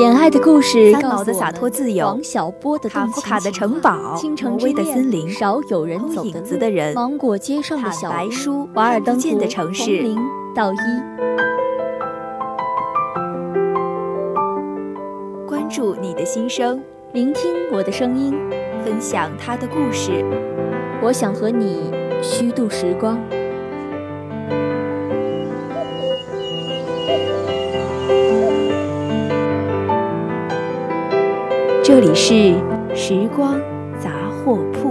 简爱的故事，三毛的洒脱自由，王小波的卡夫卡的城堡，倾城之的森林，少有人走影子的人，芒果街上的小白书，瓦尔登湖的城市，零到一。关注你的心声，聆听我的声音，分享他的故事。我想和你虚度时光。这里是时光杂货铺。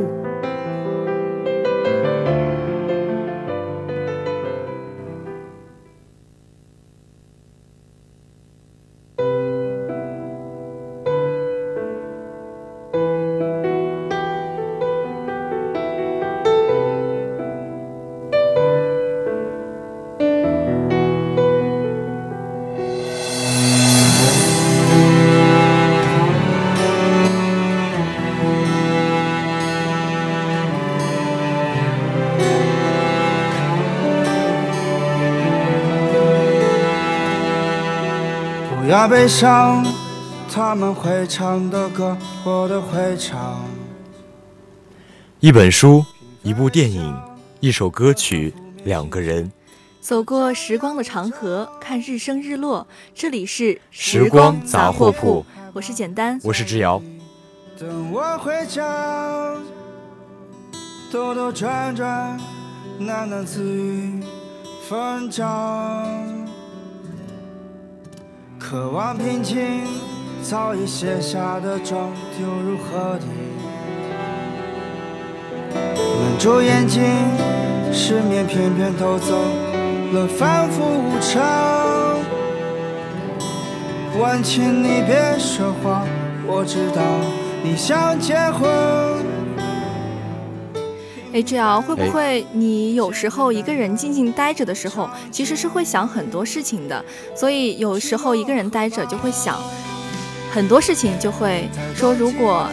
不要悲伤，他们会唱的歌，我都会唱。一本书，一部电影，一首歌曲，两个人。走过时光的长河，看日升日落。这里是时光杂货铺，我是简单，我是之遥。等我回家，兜兜转转，喃喃自语，分章。渴望平静，早已卸下的妆丢入河底。蒙住眼睛，失眠偏偏偷走了反复无常。万请你别说话，我知道你想结婚。哎，这样会不会你有时候一个人静静待着的时候，其实是会想很多事情的。所以有时候一个人待着就会想很多事情，就会说，如果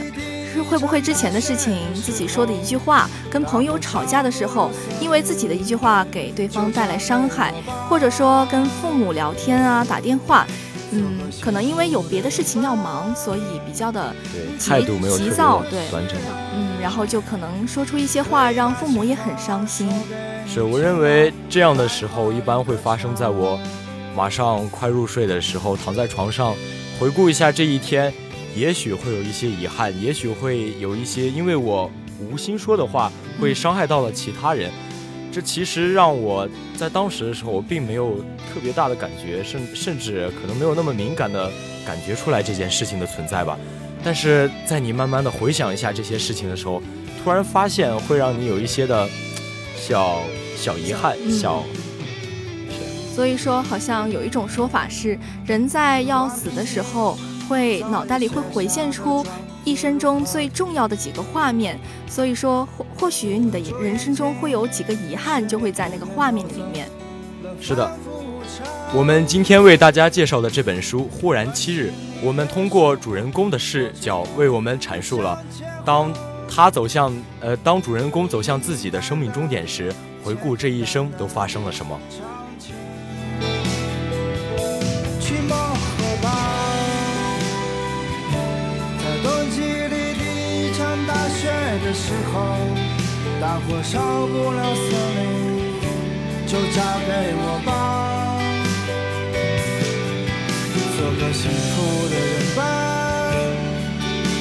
是会不会之前的事情，自己说的一句话，跟朋友吵架的时候，因为自己的一句话给对方带来伤害，或者说跟父母聊天啊，打电话。嗯，可能因为有别的事情要忙，所以比较的对态度没有急躁，对，嗯，然后就可能说出一些话，让父母也很伤心。是，我认为这样的时候一般会发生在我马上快入睡的时候，躺在床上回顾一下这一天，也许会有一些遗憾，也许会有一些因为我无心说的话会伤害到了其他人。这其实让我在当时的时候，我并没有特别大的感觉，甚甚至可能没有那么敏感的感觉出来这件事情的存在吧。但是在你慢慢的回想一下这些事情的时候，突然发现会让你有一些的小小遗憾，小。所以说，好像有一种说法是，人在要死的时候，会脑袋里会回现出。一生中最重要的几个画面，所以说或或许你的人生中会有几个遗憾，就会在那个画面里面。是的，我们今天为大家介绍的这本书《忽然七日》，我们通过主人公的视角为我们阐述了，当他走向呃，当主人公走向自己的生命终点时，回顾这一生都发生了什么。时候，大火烧不了森林，就嫁给我吧，做个幸福的人吧。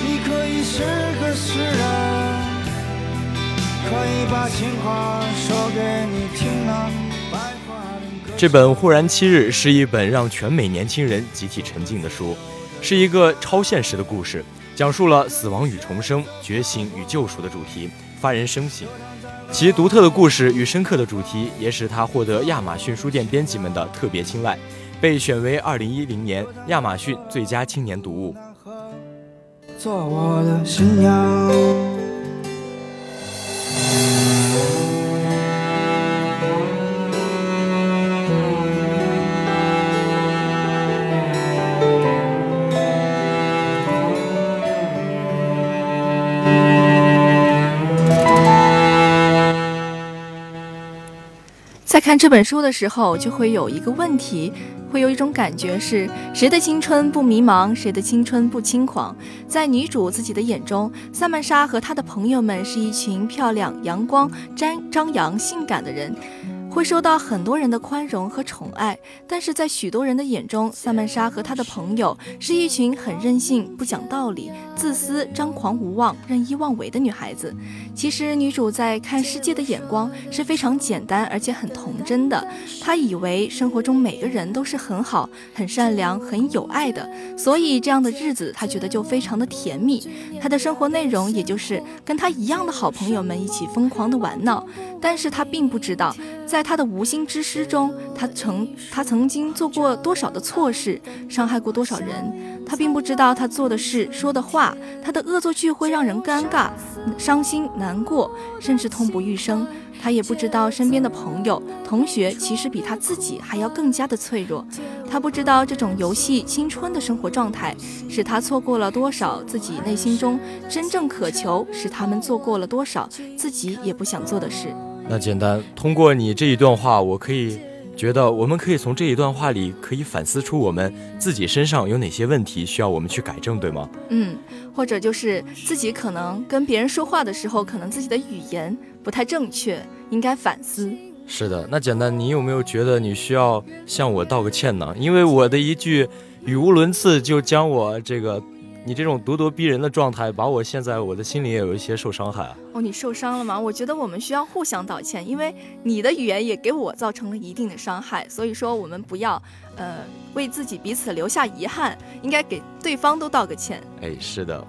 你可以是个诗人，可以把情话说给你听啊。这本《忽然七日》是一本让全美年轻人集体沉浸的书，是一个超现实的故事。讲述了死亡与重生、觉醒与救赎的主题，发人深省。其独特的故事与深刻的主题，也使他获得亚马逊书店编辑们的特别青睐，被选为二零一零年亚马逊最佳青年读物。做我的新娘。这本书的时候，就会有一个问题，会有一种感觉是谁的青春不迷茫，谁的青春不轻狂。在女主自己的眼中，萨曼莎和她的朋友们是一群漂亮、阳光、张张扬、性感的人。会受到很多人的宽容和宠爱，但是在许多人的眼中，萨曼莎和她的朋友是一群很任性、不讲道理、自私、张狂无望、任意妄为的女孩子。其实，女主在看世界的眼光是非常简单而且很童真的。她以为生活中每个人都是很好、很善良、很有爱的，所以这样的日子她觉得就非常的甜蜜。她的生活内容也就是跟她一样的好朋友们一起疯狂的玩闹，但是他并不知道。在他的无心之失中，他曾他曾经做过多少的错事，伤害过多少人。他并不知道他做的事、说的话，他的恶作剧会让人尴尬、伤心、难过，甚至痛不欲生。他也不知道身边的朋友、同学其实比他自己还要更加的脆弱。他不知道这种游戏青春的生活状态，使他错过了多少自己内心中真正渴求，使他们做过了多少自己也不想做的事。那简单，通过你这一段话，我可以觉得，我们可以从这一段话里可以反思出我们自己身上有哪些问题需要我们去改正，对吗？嗯，或者就是自己可能跟别人说话的时候，可能自己的语言不太正确，应该反思。是的，那简单，你有没有觉得你需要向我道个歉呢？因为我的一句语无伦次，就将我这个。你这种咄咄逼人的状态，把我现在我的心里也有一些受伤害啊！哦，你受伤了吗？我觉得我们需要互相道歉，因为你的语言也给我造成了一定的伤害，所以说我们不要，呃，为自己彼此留下遗憾，应该给对方都道个歉。哎，是的。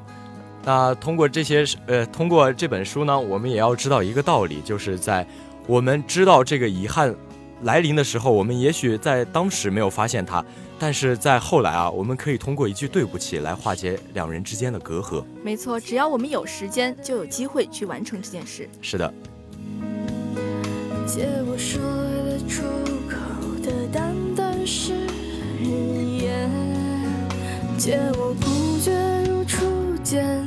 那通过这些，呃，通过这本书呢，我们也要知道一个道理，就是在我们知道这个遗憾来临的时候，我们也许在当时没有发现它。但是在后来啊，我们可以通过一句对不起来化解两人之间的隔阂。没错，只要我们有时间，就有机会去完成这件事。是的。借我说得出口的淡淡誓言，借我不觉如初见，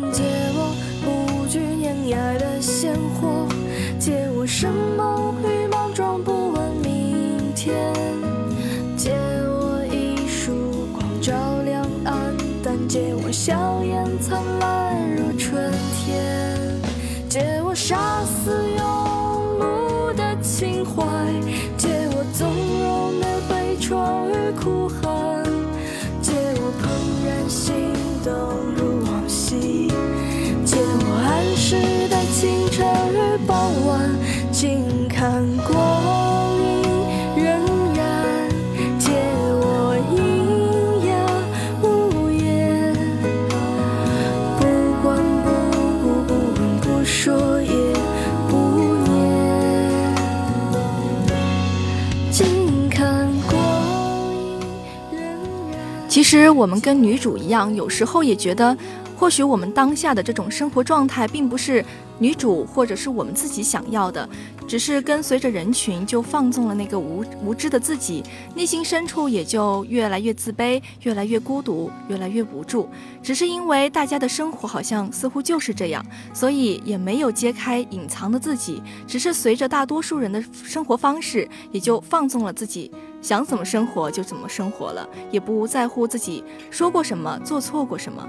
实我们跟女主一样，有时候也觉得，或许我们当下的这种生活状态，并不是女主或者是我们自己想要的，只是跟随着人群，就放纵了那个无无知的自己，内心深处也就越来越自卑，越来越孤独，越来越无助。只是因为大家的生活好像似乎就是这样，所以也没有揭开隐藏的自己，只是随着大多数人的生活方式，也就放纵了自己。想怎么生活就怎么生活了，也不在乎自己说过什么，做错过什么。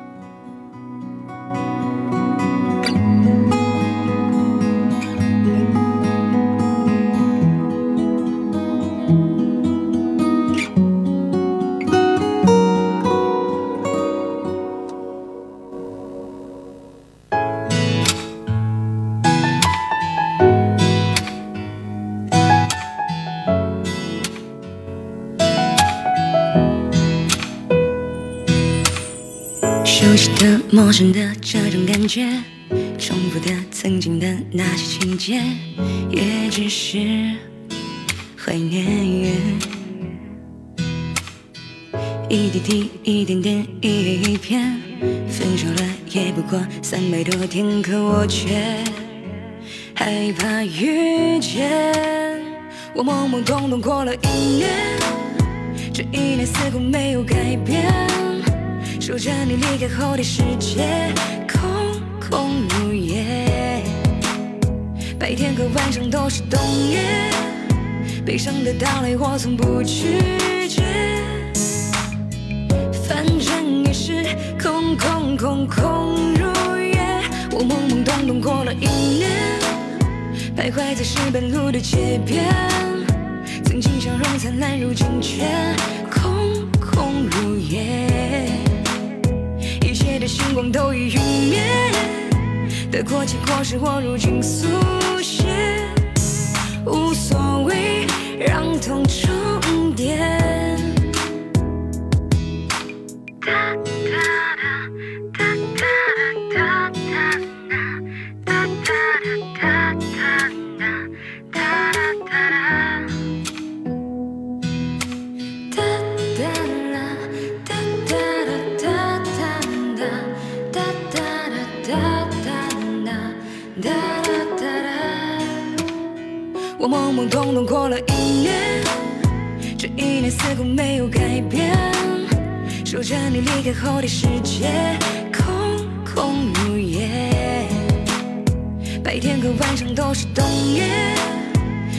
生的这种感觉，重复的曾经的那些情节，也只是怀念。一滴滴，一点点，一叶一片，分手了也不过三百多天，可我却害怕遇见。我懵懵懂懂过了一年，这一年似乎没有改变。守着你离开后的世界，空空如也。白天和晚上都是冬夜，悲伤的到来我从不拒绝。反正也是空空空空如也。我懵懵懂懂过了一年，徘徊在石板路的街边，曾经笑容灿烂，如今却空空如也。的星光都已陨灭，得过且过是我如今速写，无所谓，让痛重叠。哒哒哒哒哒哒哒我懵懵懂懂过了一年，这一年似乎没有改变。守着你离开后的世界，空空如也。白天和晚上都是冬夜，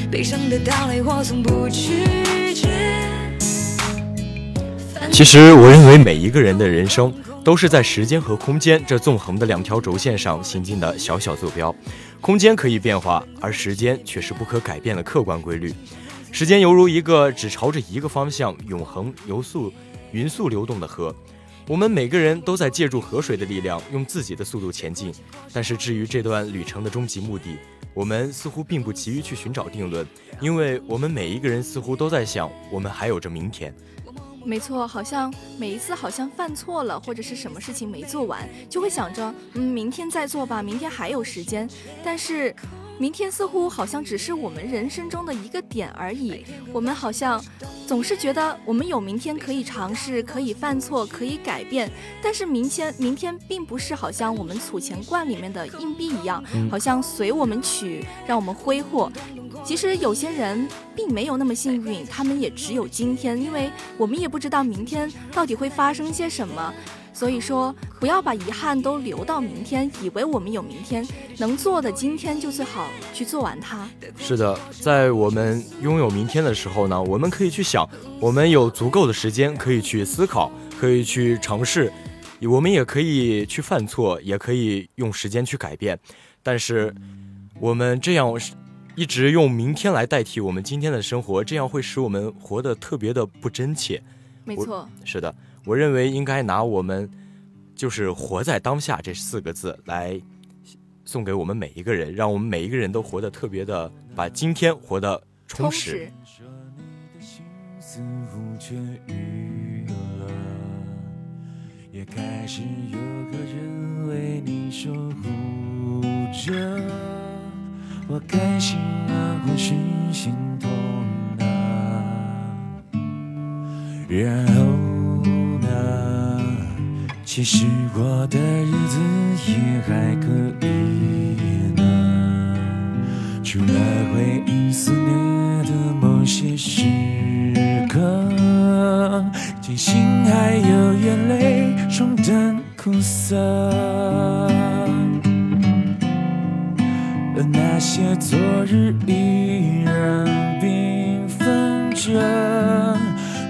悲伤的到来我从不拒绝。其实，我认为每一个人的人生都是在时间和空间这纵横的两条轴线上行进的小小坐标。空间可以变化，而时间却是不可改变的客观规律。时间犹如一个只朝着一个方向永恒游速、匀速流动的河。我们每个人都在借助河水的力量，用自己的速度前进。但是，至于这段旅程的终极目的，我们似乎并不急于去寻找定论，因为我们每一个人似乎都在想，我们还有着明天。没错，好像每一次好像犯错了，或者是什么事情没做完，就会想着，嗯，明天再做吧，明天还有时间。但是，明天似乎好像只是我们人生中的一个点而已。我们好像总是觉得我们有明天可以尝试，可以犯错，可以改变。但是明天，明天并不是好像我们储钱罐里面的硬币一样，好像随我们取，让我们挥霍。其实有些人并没有那么幸运，他们也只有今天，因为我们也不知道明天到底会发生些什么。所以说，不要把遗憾都留到明天，以为我们有明天，能做的今天就最好去做完它。是的，在我们拥有明天的时候呢，我们可以去想，我们有足够的时间可以去思考，可以去尝试，我们也可以去犯错，也可以用时间去改变。但是，我们这样。一直用明天来代替我们今天的生活，这样会使我们活得特别的不真切。没错，是的，我认为应该拿我们就是活在当下这四个字来送给我们每一个人，让我们每一个人都活得特别的，把今天活得充实。也开始有个人为你守护着。我开心啊，或是心痛啊，然后呢？其实过的日子也还可以呢，除了回忆思念的某些时刻，庆幸还有眼泪冲淡苦涩。而那些昨日依然缤纷着，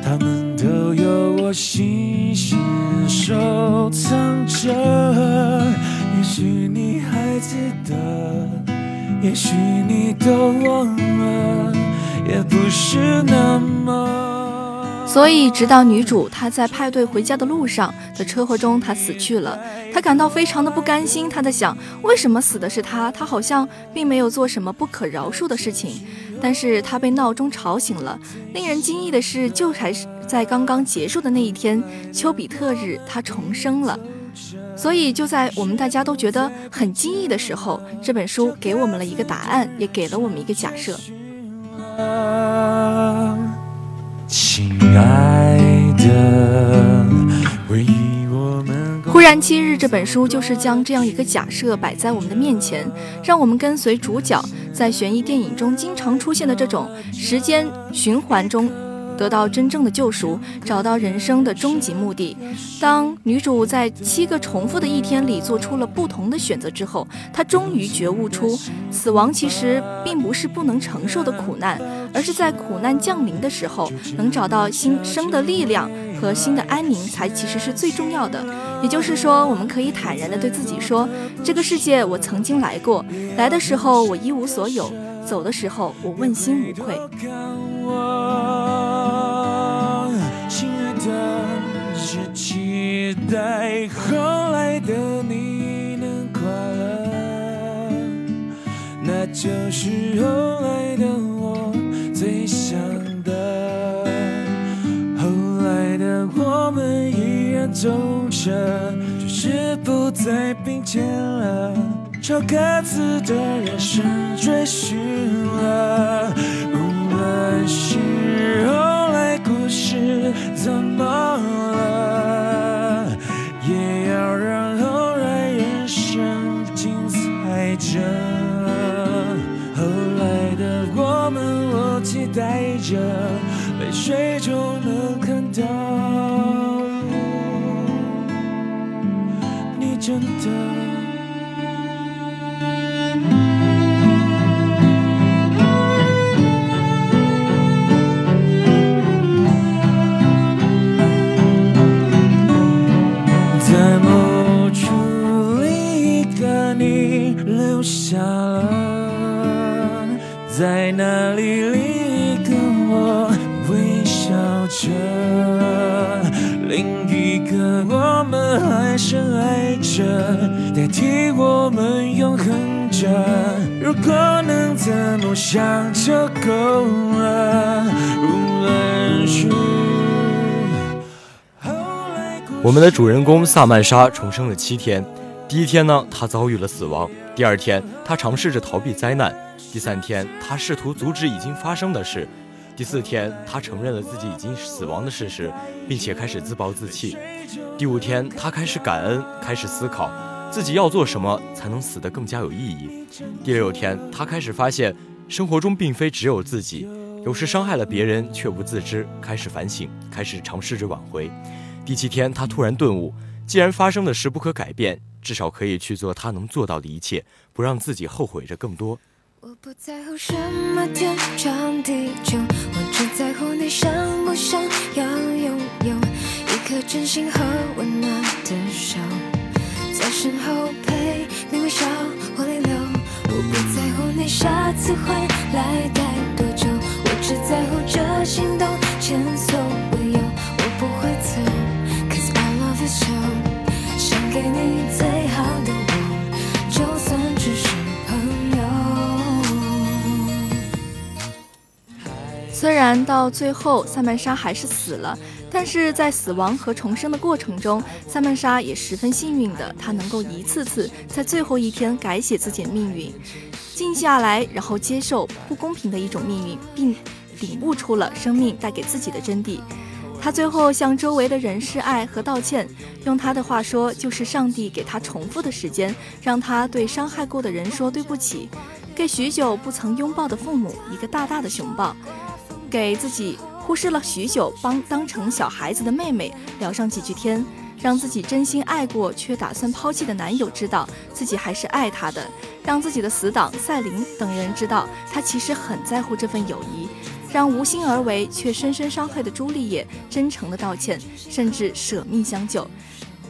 他们都有我细心收藏着。也许你还记得，也许你都忘了，也不是那么。所以，直到女主她在派对回家的路上的车祸中，她死去了。她感到非常的不甘心，她在想，为什么死的是她？她好像并没有做什么不可饶恕的事情。但是她被闹钟吵醒了。令人惊异的是，就还是在刚刚结束的那一天，丘比特日，她重生了。所以，就在我们大家都觉得很惊异的时候，这本书给我们了一个答案，也给了我们一个假设。亲爱的，忽然今日这本书就是将这样一个假设摆在我们的面前，让我们跟随主角在悬疑电影中经常出现的这种时间循环中。得到真正的救赎，找到人生的终极目的。当女主在七个重复的一天里做出了不同的选择之后，她终于觉悟出，死亡其实并不是不能承受的苦难，而是在苦难降临的时候，能找到新生的力量和新的安宁，才其实是最重要的。也就是说，我们可以坦然地对自己说：这个世界我曾经来过，来的时候我一无所有，走的时候我问心无愧。期待后来的你能快乐，那就是后来的我最想的。后来的我们依然走着，只是不再并肩了，朝各自的人生追寻了。无论是如果能这么想就够了，无论是。我们的主人公萨曼莎重生了七天。第一天呢，她遭遇了死亡；第二天，她尝试着逃避灾难；第三天，她试图阻止已经发生的事；第四天，她承认了自己已经死亡的事实，并且开始自暴自弃；第五天，她开始感恩，开始思考自己要做什么才能死得更加有意义；第六天，他开始发现生活中并非只有自己，有时伤害了别人却不自知，开始反省，开始尝试着挽回。第七天，他突然顿悟：既然发生的事不可改变，至少可以去做他能做到的一切，不让自己后悔着更多。我不在乎什么天长地久，我只在乎你想不想要拥有一颗真心和温暖的手，在身后陪你微笑或泪流。我不在乎你下次回来待多久，我只在乎这心动前所未有，我不会走。想给你最好的我，就算只是朋友。虽然到最后萨曼莎还是死了，但是在死亡和重生的过程中，萨曼莎也十分幸运的，她能够一次次在最后一天改写自己的命运，静下来，然后接受不公平的一种命运，并领悟出了生命带给自己的真谛。他最后向周围的人示爱和道歉，用他的话说，就是上帝给他重复的时间，让他对伤害过的人说对不起，给许久不曾拥抱的父母一个大大的熊抱，给自己忽视了许久帮当成小孩子的妹妹聊上几句天，让自己真心爱过却打算抛弃的男友知道自己还是爱他的，让自己的死党赛琳等人知道他其实很在乎这份友谊。让无心而为却深深伤害的朱丽叶真诚的道歉，甚至舍命相救。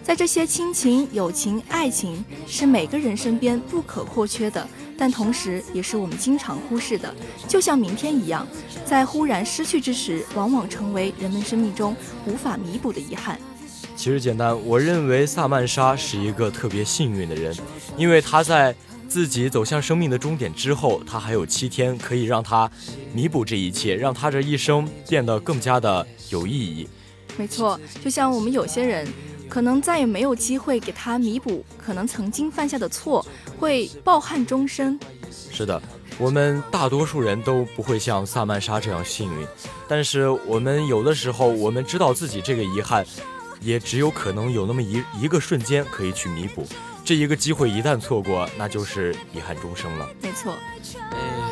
在这些亲情、友情、爱情是每个人身边不可或缺的，但同时也是我们经常忽视的。就像明天一样，在忽然失去之时，往往成为人们生命中无法弥补的遗憾。其实简单，我认为萨曼莎是一个特别幸运的人，因为她在。自己走向生命的终点之后，她还有七天可以让她弥补这一切，让她这一生变得更加的有意义。没错，就像我们有些人，可能再也没有机会给他弥补可能曾经犯下的错，会抱憾终生。是的，我们大多数人都不会像萨曼莎这样幸运，但是我们有的时候，我们知道自己这个遗憾，也只有可能有那么一一个瞬间可以去弥补。这一个机会一旦错过，那就是遗憾终生了。没错。好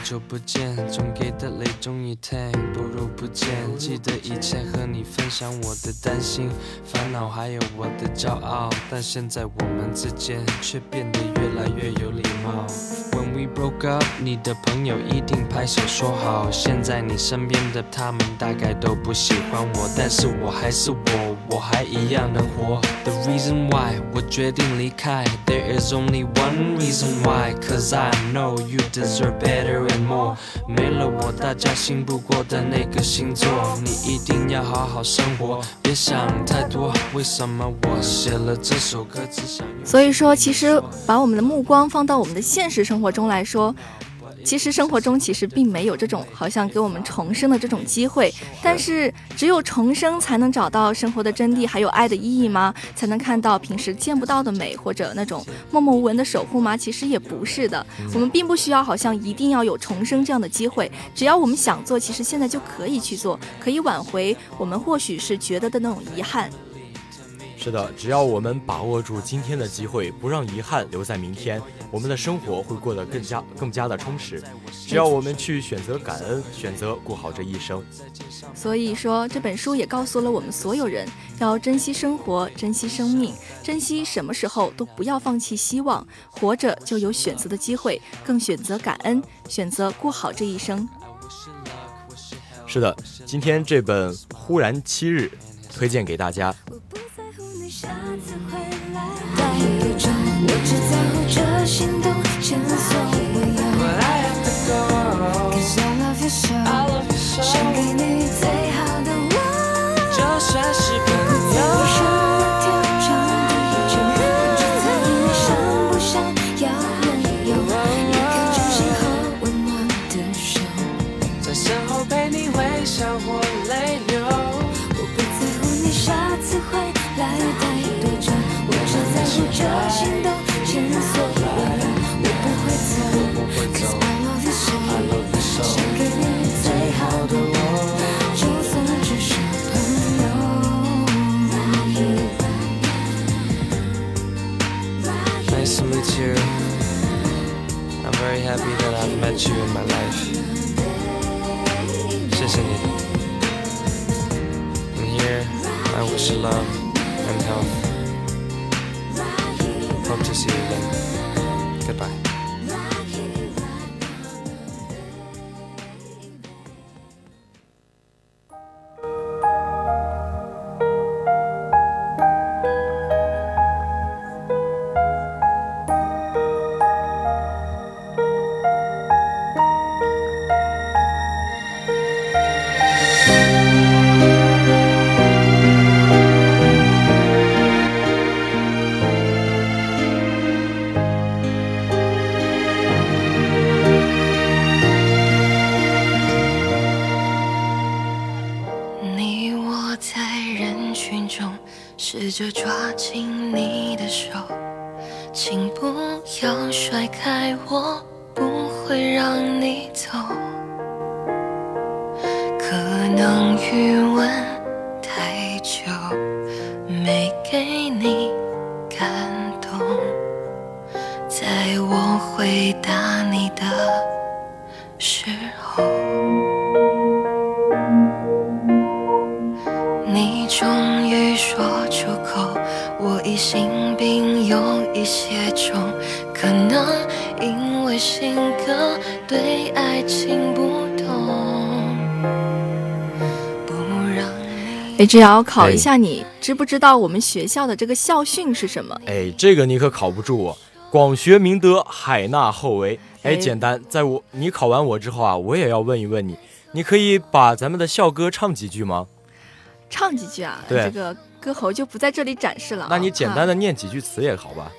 好久不见，总给的泪终于停，不如不见。记得以前和你分享我的担心、烦恼，还有我的骄傲，但现在我们之间却变得越来越有礼貌。When we broke up，你的朋友一定拍手说好。现在你身边的他们大概都不喜欢我，但是我还是我。我还一样能活。The reason why 我决定离开，There is only one reason why，cause I know you deserve better and more。没了我，大家信不过的那个星座，你一定要好好生活，别想太多。为什么我写了这首歌只想？所以说，其实把我们的目光放到我们的现实生活中来说。其实生活中其实并没有这种好像给我们重生的这种机会，但是只有重生才能找到生活的真谛，还有爱的意义吗？才能看到平时见不到的美，或者那种默默无闻的守护吗？其实也不是的，我们并不需要好像一定要有重生这样的机会，只要我们想做，其实现在就可以去做，可以挽回我们或许是觉得的那种遗憾。是的，只要我们把握住今天的机会，不让遗憾留在明天，我们的生活会过得更加更加的充实。只要我们去选择感恩，选择过好这一生。所以说，这本书也告诉了我们所有人，要珍惜生活，珍惜生命，珍惜什么时候都不要放弃希望。活着就有选择的机会，更选择感恩，选择过好这一生。是的，今天这本《忽然七日》推荐给大家。只在乎这心动前所未有。Cause I love you so，想给你最好的我。就算是朋友。试着抓紧你的手，请不要甩开我，不会让你走。可能余温太久，没给你感动。在我回答你的一些种，可能因为性格对爱情不懂。不让你。哎，只要考一下你，知不知道我们学校的这个校训是什么？哎，这个你可考不住我。广学明德，海纳厚为。哎，简单，在我你考完我之后啊，我也要问一问你，你可以把咱们的校歌唱几句吗？唱几句啊？对，这个。歌喉就不在这里展示了。那你简单的念几句词也好吧。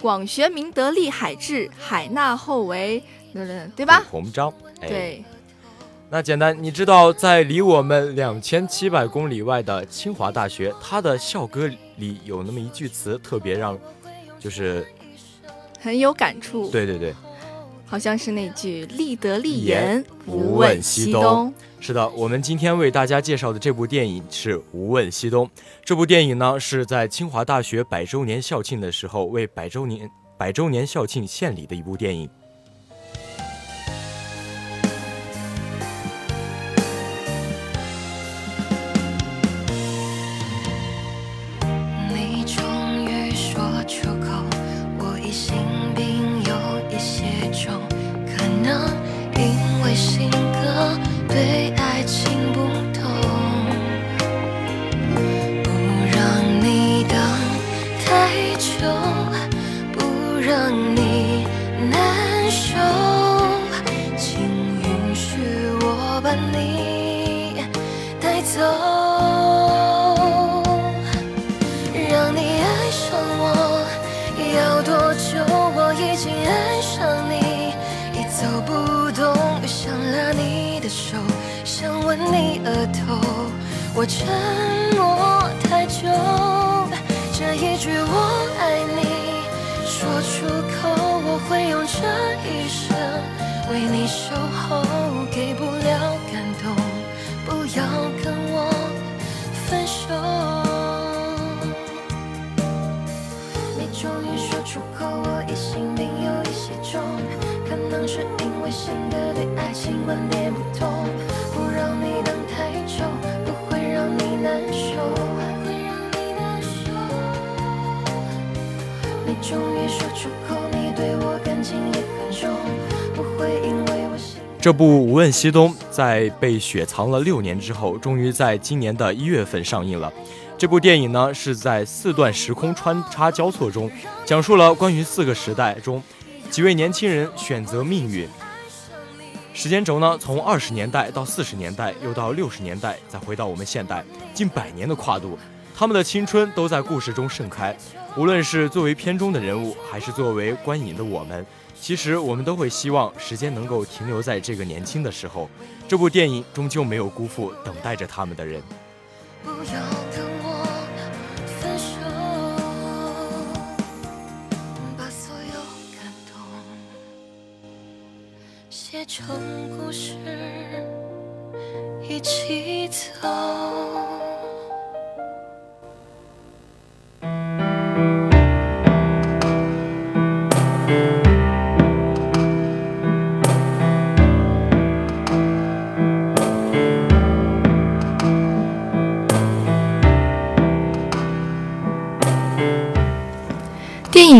广学明德，立海志，海纳厚为，对吧？红章。对。那简单，你知道在离我们两千七百公里外的清华大学，它的校歌里有那么一句词，特别让，就是很有感触。对对对。好像是那句“立德立言，无问西东”。是的，我们今天为大家介绍的这部电影是《无问西东》。这部电影呢，是在清华大学百周年校庆的时候为百周年百周年校庆献礼的一部电影。头，我沉默太久，这一句我爱你。说出口，我会用这一生为你守候。给不了感动，不要跟我分手。你终于说出口，我疑心病有一些重，可能是因为新的对爱情观念不同，不让你等终于说出口，你对我感情也很重，不会因为我心。这部《无问西东》在被雪藏了六年之后，终于在今年的一月份上映了。这部电影呢，是在四段时空穿插交错中，讲述了关于四个时代中几位年轻人选择命运。时间轴呢，从二十年代到四十年代，又到六十年代，再回到我们现代，近百年的跨度。他们的青春都在故事中盛开，无论是作为片中的人物，还是作为观影的我们，其实我们都会希望时间能够停留在这个年轻的时候。这部电影终究没有辜负等待着他们的人。不要跟我分手，把所有感动写成故事，一起走。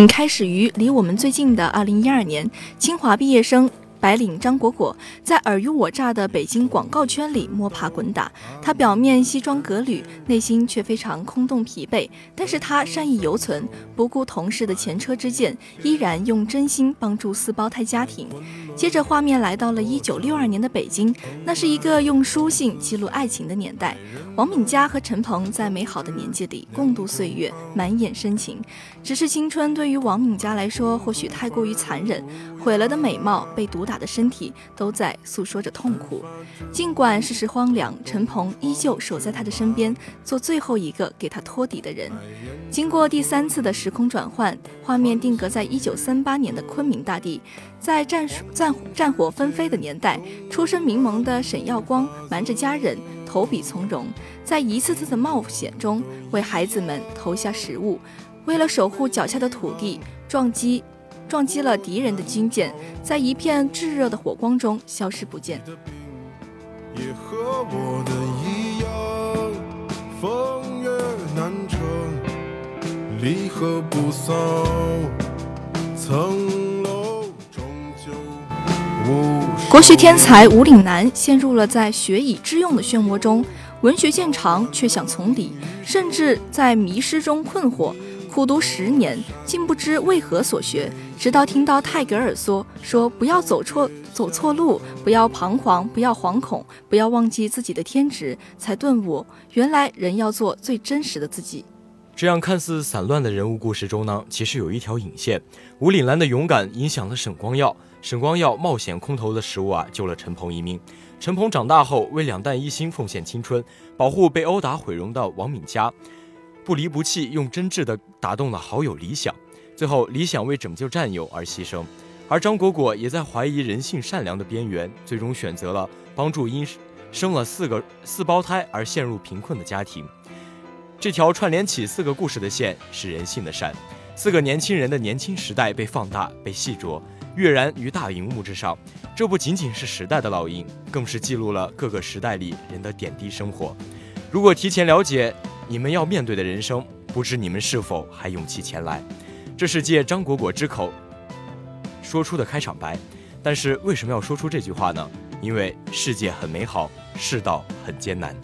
开始于离我们最近的二零一二年，清华毕业生。白领张果果在尔虞我诈的北京广告圈里摸爬滚打，他表面西装革履，内心却非常空洞疲惫。但是他善意犹存，不顾同事的前车之鉴，依然用真心帮助四胞胎家庭。接着画面来到了一九六二年的北京，那是一个用书信记录爱情的年代。王敏佳和陈鹏在美好的年纪里共度岁月，满眼深情。只是青春对于王敏佳来说，或许太过于残忍，毁了的美貌，被毒打。的身体都在诉说着痛苦，尽管世事荒凉，陈鹏依旧守在他的身边，做最后一个给他托底的人。经过第三次的时空转换，画面定格在一九三八年的昆明大地，在战战战火纷飞的年代，出身名门的沈耀光瞒着家人，投笔从戎，在一次次的冒险中为孩子们投下食物，为了守护脚下的土地，撞击。撞击了敌人的军舰，在一片炙热的火光中消失不见。也和我的一样，风月难成，离合不骚，层楼终究国学天才吴岭南陷入了在学以致用的漩涡中，文学见长却想从理，甚至在迷失中困惑。苦读十年，竟不知为何所学。直到听到泰戈尔说：“说不要走错走错路，不要彷徨，不要惶恐，不要忘记自己的天职。”才顿悟，原来人要做最真实的自己。这样看似散乱的人物故事中呢，其实有一条引线。吴岭澜的勇敢影响了沈光耀，沈光耀冒险空投的食物啊，救了陈鹏一命。陈鹏长大后为两弹一星奉献青春，保护被殴打毁容的王敏佳。不离不弃，用真挚的打动了好友李想，最后理想为拯救战友而牺牲，而张果果也在怀疑人性善良的边缘，最终选择了帮助因生了四个四胞胎而陷入贫困的家庭。这条串联起四个故事的线是人性的善，四个年轻人的年轻时代被放大、被细琢，跃然于大荧幕之上。这不仅仅是时代的烙印，更是记录了各个时代里人的点滴生活。如果提前了解。你们要面对的人生，不知你们是否还勇气前来？这是借张果果之口说出的开场白。但是为什么要说出这句话呢？因为世界很美好，世道很艰难。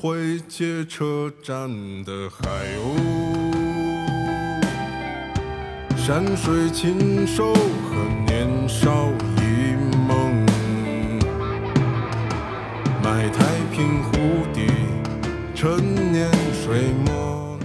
会街车站的海鸥，山水禽兽和年少一梦，买太平湖底陈年水墨。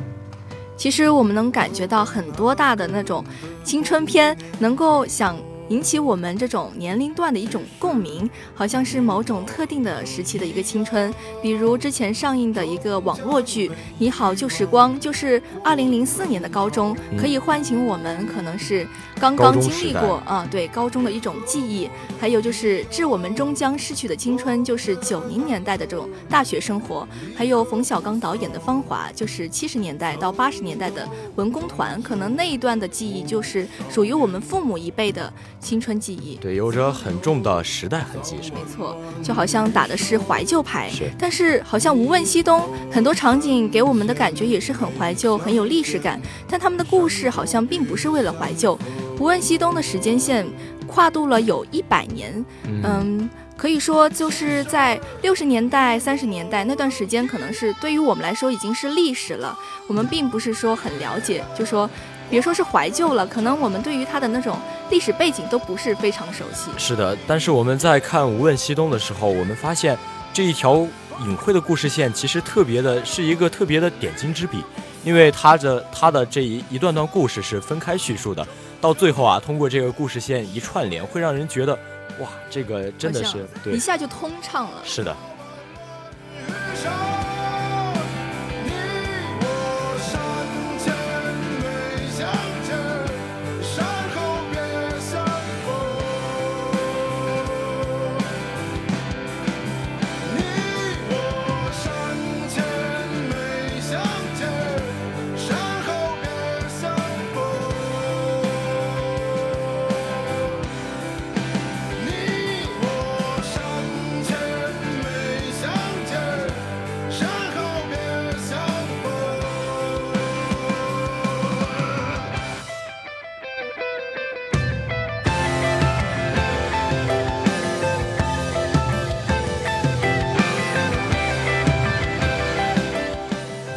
其实我们能感觉到很多大的那种青春片，能够想。引起我们这种年龄段的一种共鸣，好像是某种特定的时期的一个青春。比如之前上映的一个网络剧《你好旧时光》，就是二零零四年的高中，可以唤醒我们可能是刚刚经历过啊，对高中的一种记忆。还有就是致我们终将逝去的青春，就是九零年代的这种大学生活。还有冯小刚导演的《芳华》，就是七十年代到八十年代的文工团，可能那一段的记忆就是属于我们父母一辈的。青春记忆，对，有着很重的时代痕迹，是没错，就好像打的是怀旧牌，是。但是好像无问西东很多场景给我们的感觉也是很怀旧，很有历史感。但他们的故事好像并不是为了怀旧。无问西东的时间线跨度了有一百年，嗯，可以说就是在六十年代、三十年代那段时间，可能是对于我们来说已经是历史了。我们并不是说很了解，就说。别说是怀旧了，可能我们对于它的那种历史背景都不是非常熟悉。是的，但是我们在看《无问西东》的时候，我们发现这一条隐晦的故事线其实特别的是一个特别的点睛之笔，因为它的它的这一一段段故事是分开叙述的，到最后啊，通过这个故事线一串联，会让人觉得哇，这个真的是一下就通畅了。是的。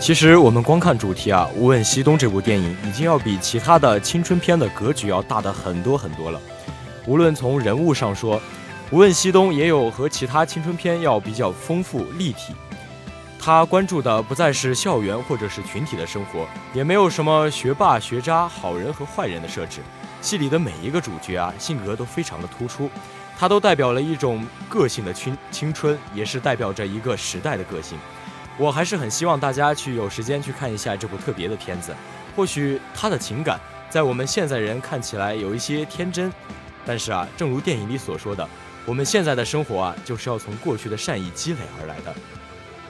其实我们光看主题啊，《无问西东》这部电影已经要比其他的青春片的格局要大的很多很多了。无论从人物上说，《无问西东》也有和其他青春片要比较丰富立体。他关注的不再是校园或者是群体的生活，也没有什么学霸、学渣、好人和坏人的设置。戏里的每一个主角啊，性格都非常的突出，他都代表了一种个性的青青春，也是代表着一个时代的个性。我还是很希望大家去有时间去看一下这部特别的片子，或许他的情感在我们现在人看起来有一些天真，但是啊，正如电影里所说的，我们现在的生活啊，就是要从过去的善意积累而来的。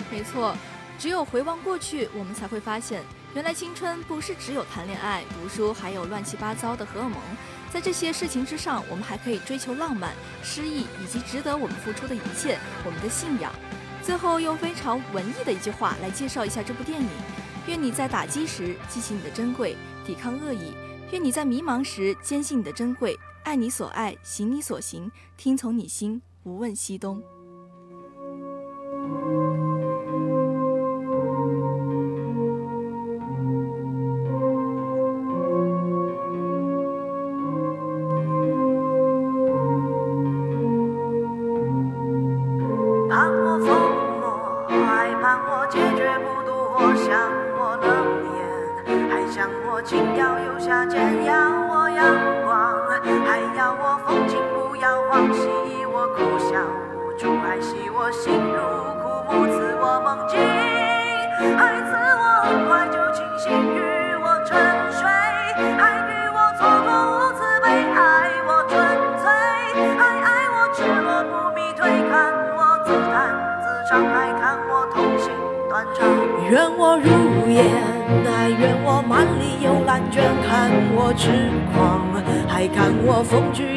没错，只有回望过去，我们才会发现，原来青春不是只有谈恋爱、读书，还有乱七八糟的荷尔蒙，在这些事情之上，我们还可以追求浪漫、诗意以及值得我们付出的一切，我们的信仰。最后用非常文艺的一句话来介绍一下这部电影：愿你在打击时记起你的珍贵，抵抗恶意；愿你在迷茫时坚信你的珍贵，爱你所爱，行你所行，听从你心，无问西东。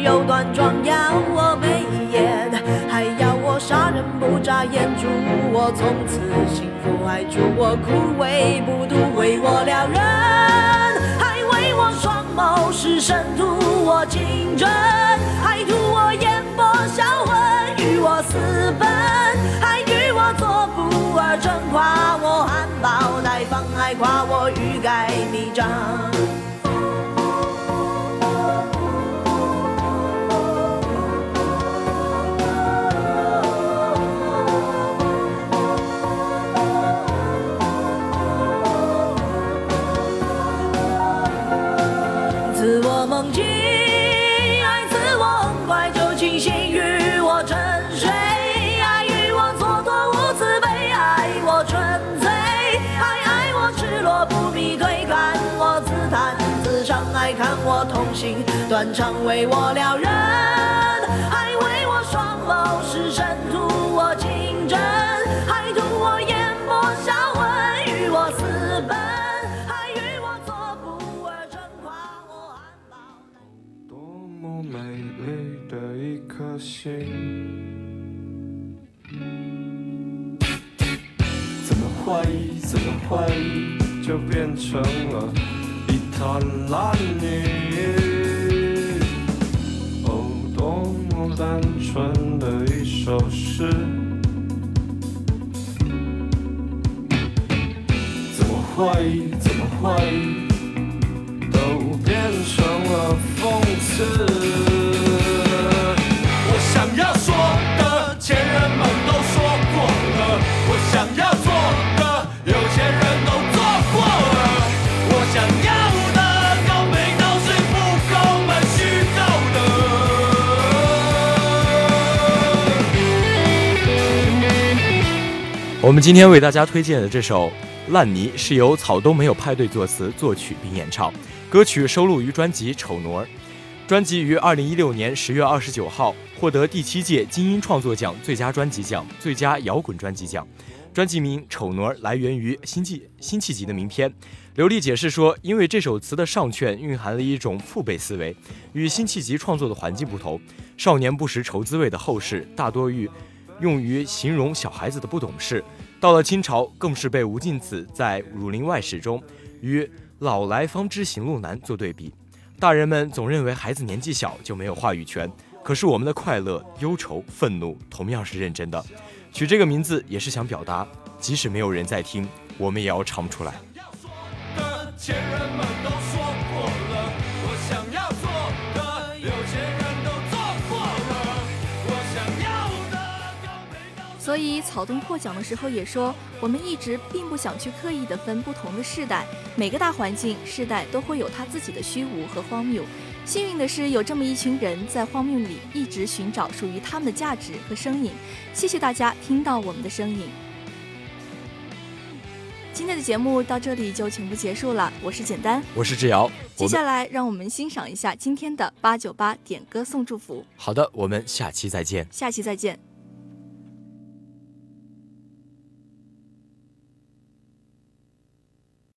又端庄，要我眉眼，还要我杀人不眨眼，祝我从此幸福，还祝我枯萎不渡，为我撩人，还为我双眸失神，图我情真，还图我眼波销魂，与我私奔，还与我做不二。真夸我含苞待放，还夸我欲盖弥彰。心断肠，为我撩人，爱为我双眸失神，图我情真，还图我眼波销魂，与我私奔，还与我做不二，真夸我含苞。多么美丽的一颗心，怎么怀疑？怎么怀疑？就变成了一滩烂泥。纯的一首诗，怎么会？怎么会？都变成了讽刺。我们今天为大家推荐的这首《烂泥》是由草东没有派对作词、作曲并演唱，歌曲收录于专辑《丑挪儿》。专辑于二零一六年十月二十九号获得第七届金音创作奖最佳专辑奖、最佳摇滚专辑奖。专辑名《丑挪儿》来源于辛弃辛弃疾的名篇。刘丽解释说，因为这首词的上阙蕴含了一种父辈思维，与辛弃疾创作的环境不同。少年不识愁滋味的后世，大多与用于形容小孩子的不懂事。到了清朝，更是被吴敬梓在《儒林外史》中与“老来方知行路难”做对比。大人们总认为孩子年纪小就没有话语权，可是我们的快乐、忧愁、愤怒同样是认真的。取这个名字也是想表达，即使没有人在听，我们也要唱出来。的前人们所以草东获奖的时候也说，我们一直并不想去刻意的分不同的世代，每个大环境、世代都会有它自己的虚无和荒谬。幸运的是，有这么一群人在荒谬里一直寻找属于他们的价值和声音。谢谢大家听到我们的声音。今天的节目到这里就全部结束了，我是简单。我是志尧，接下来让我们欣赏一下今天的八九八点歌送祝福。好的，我们下期再见。下期再见。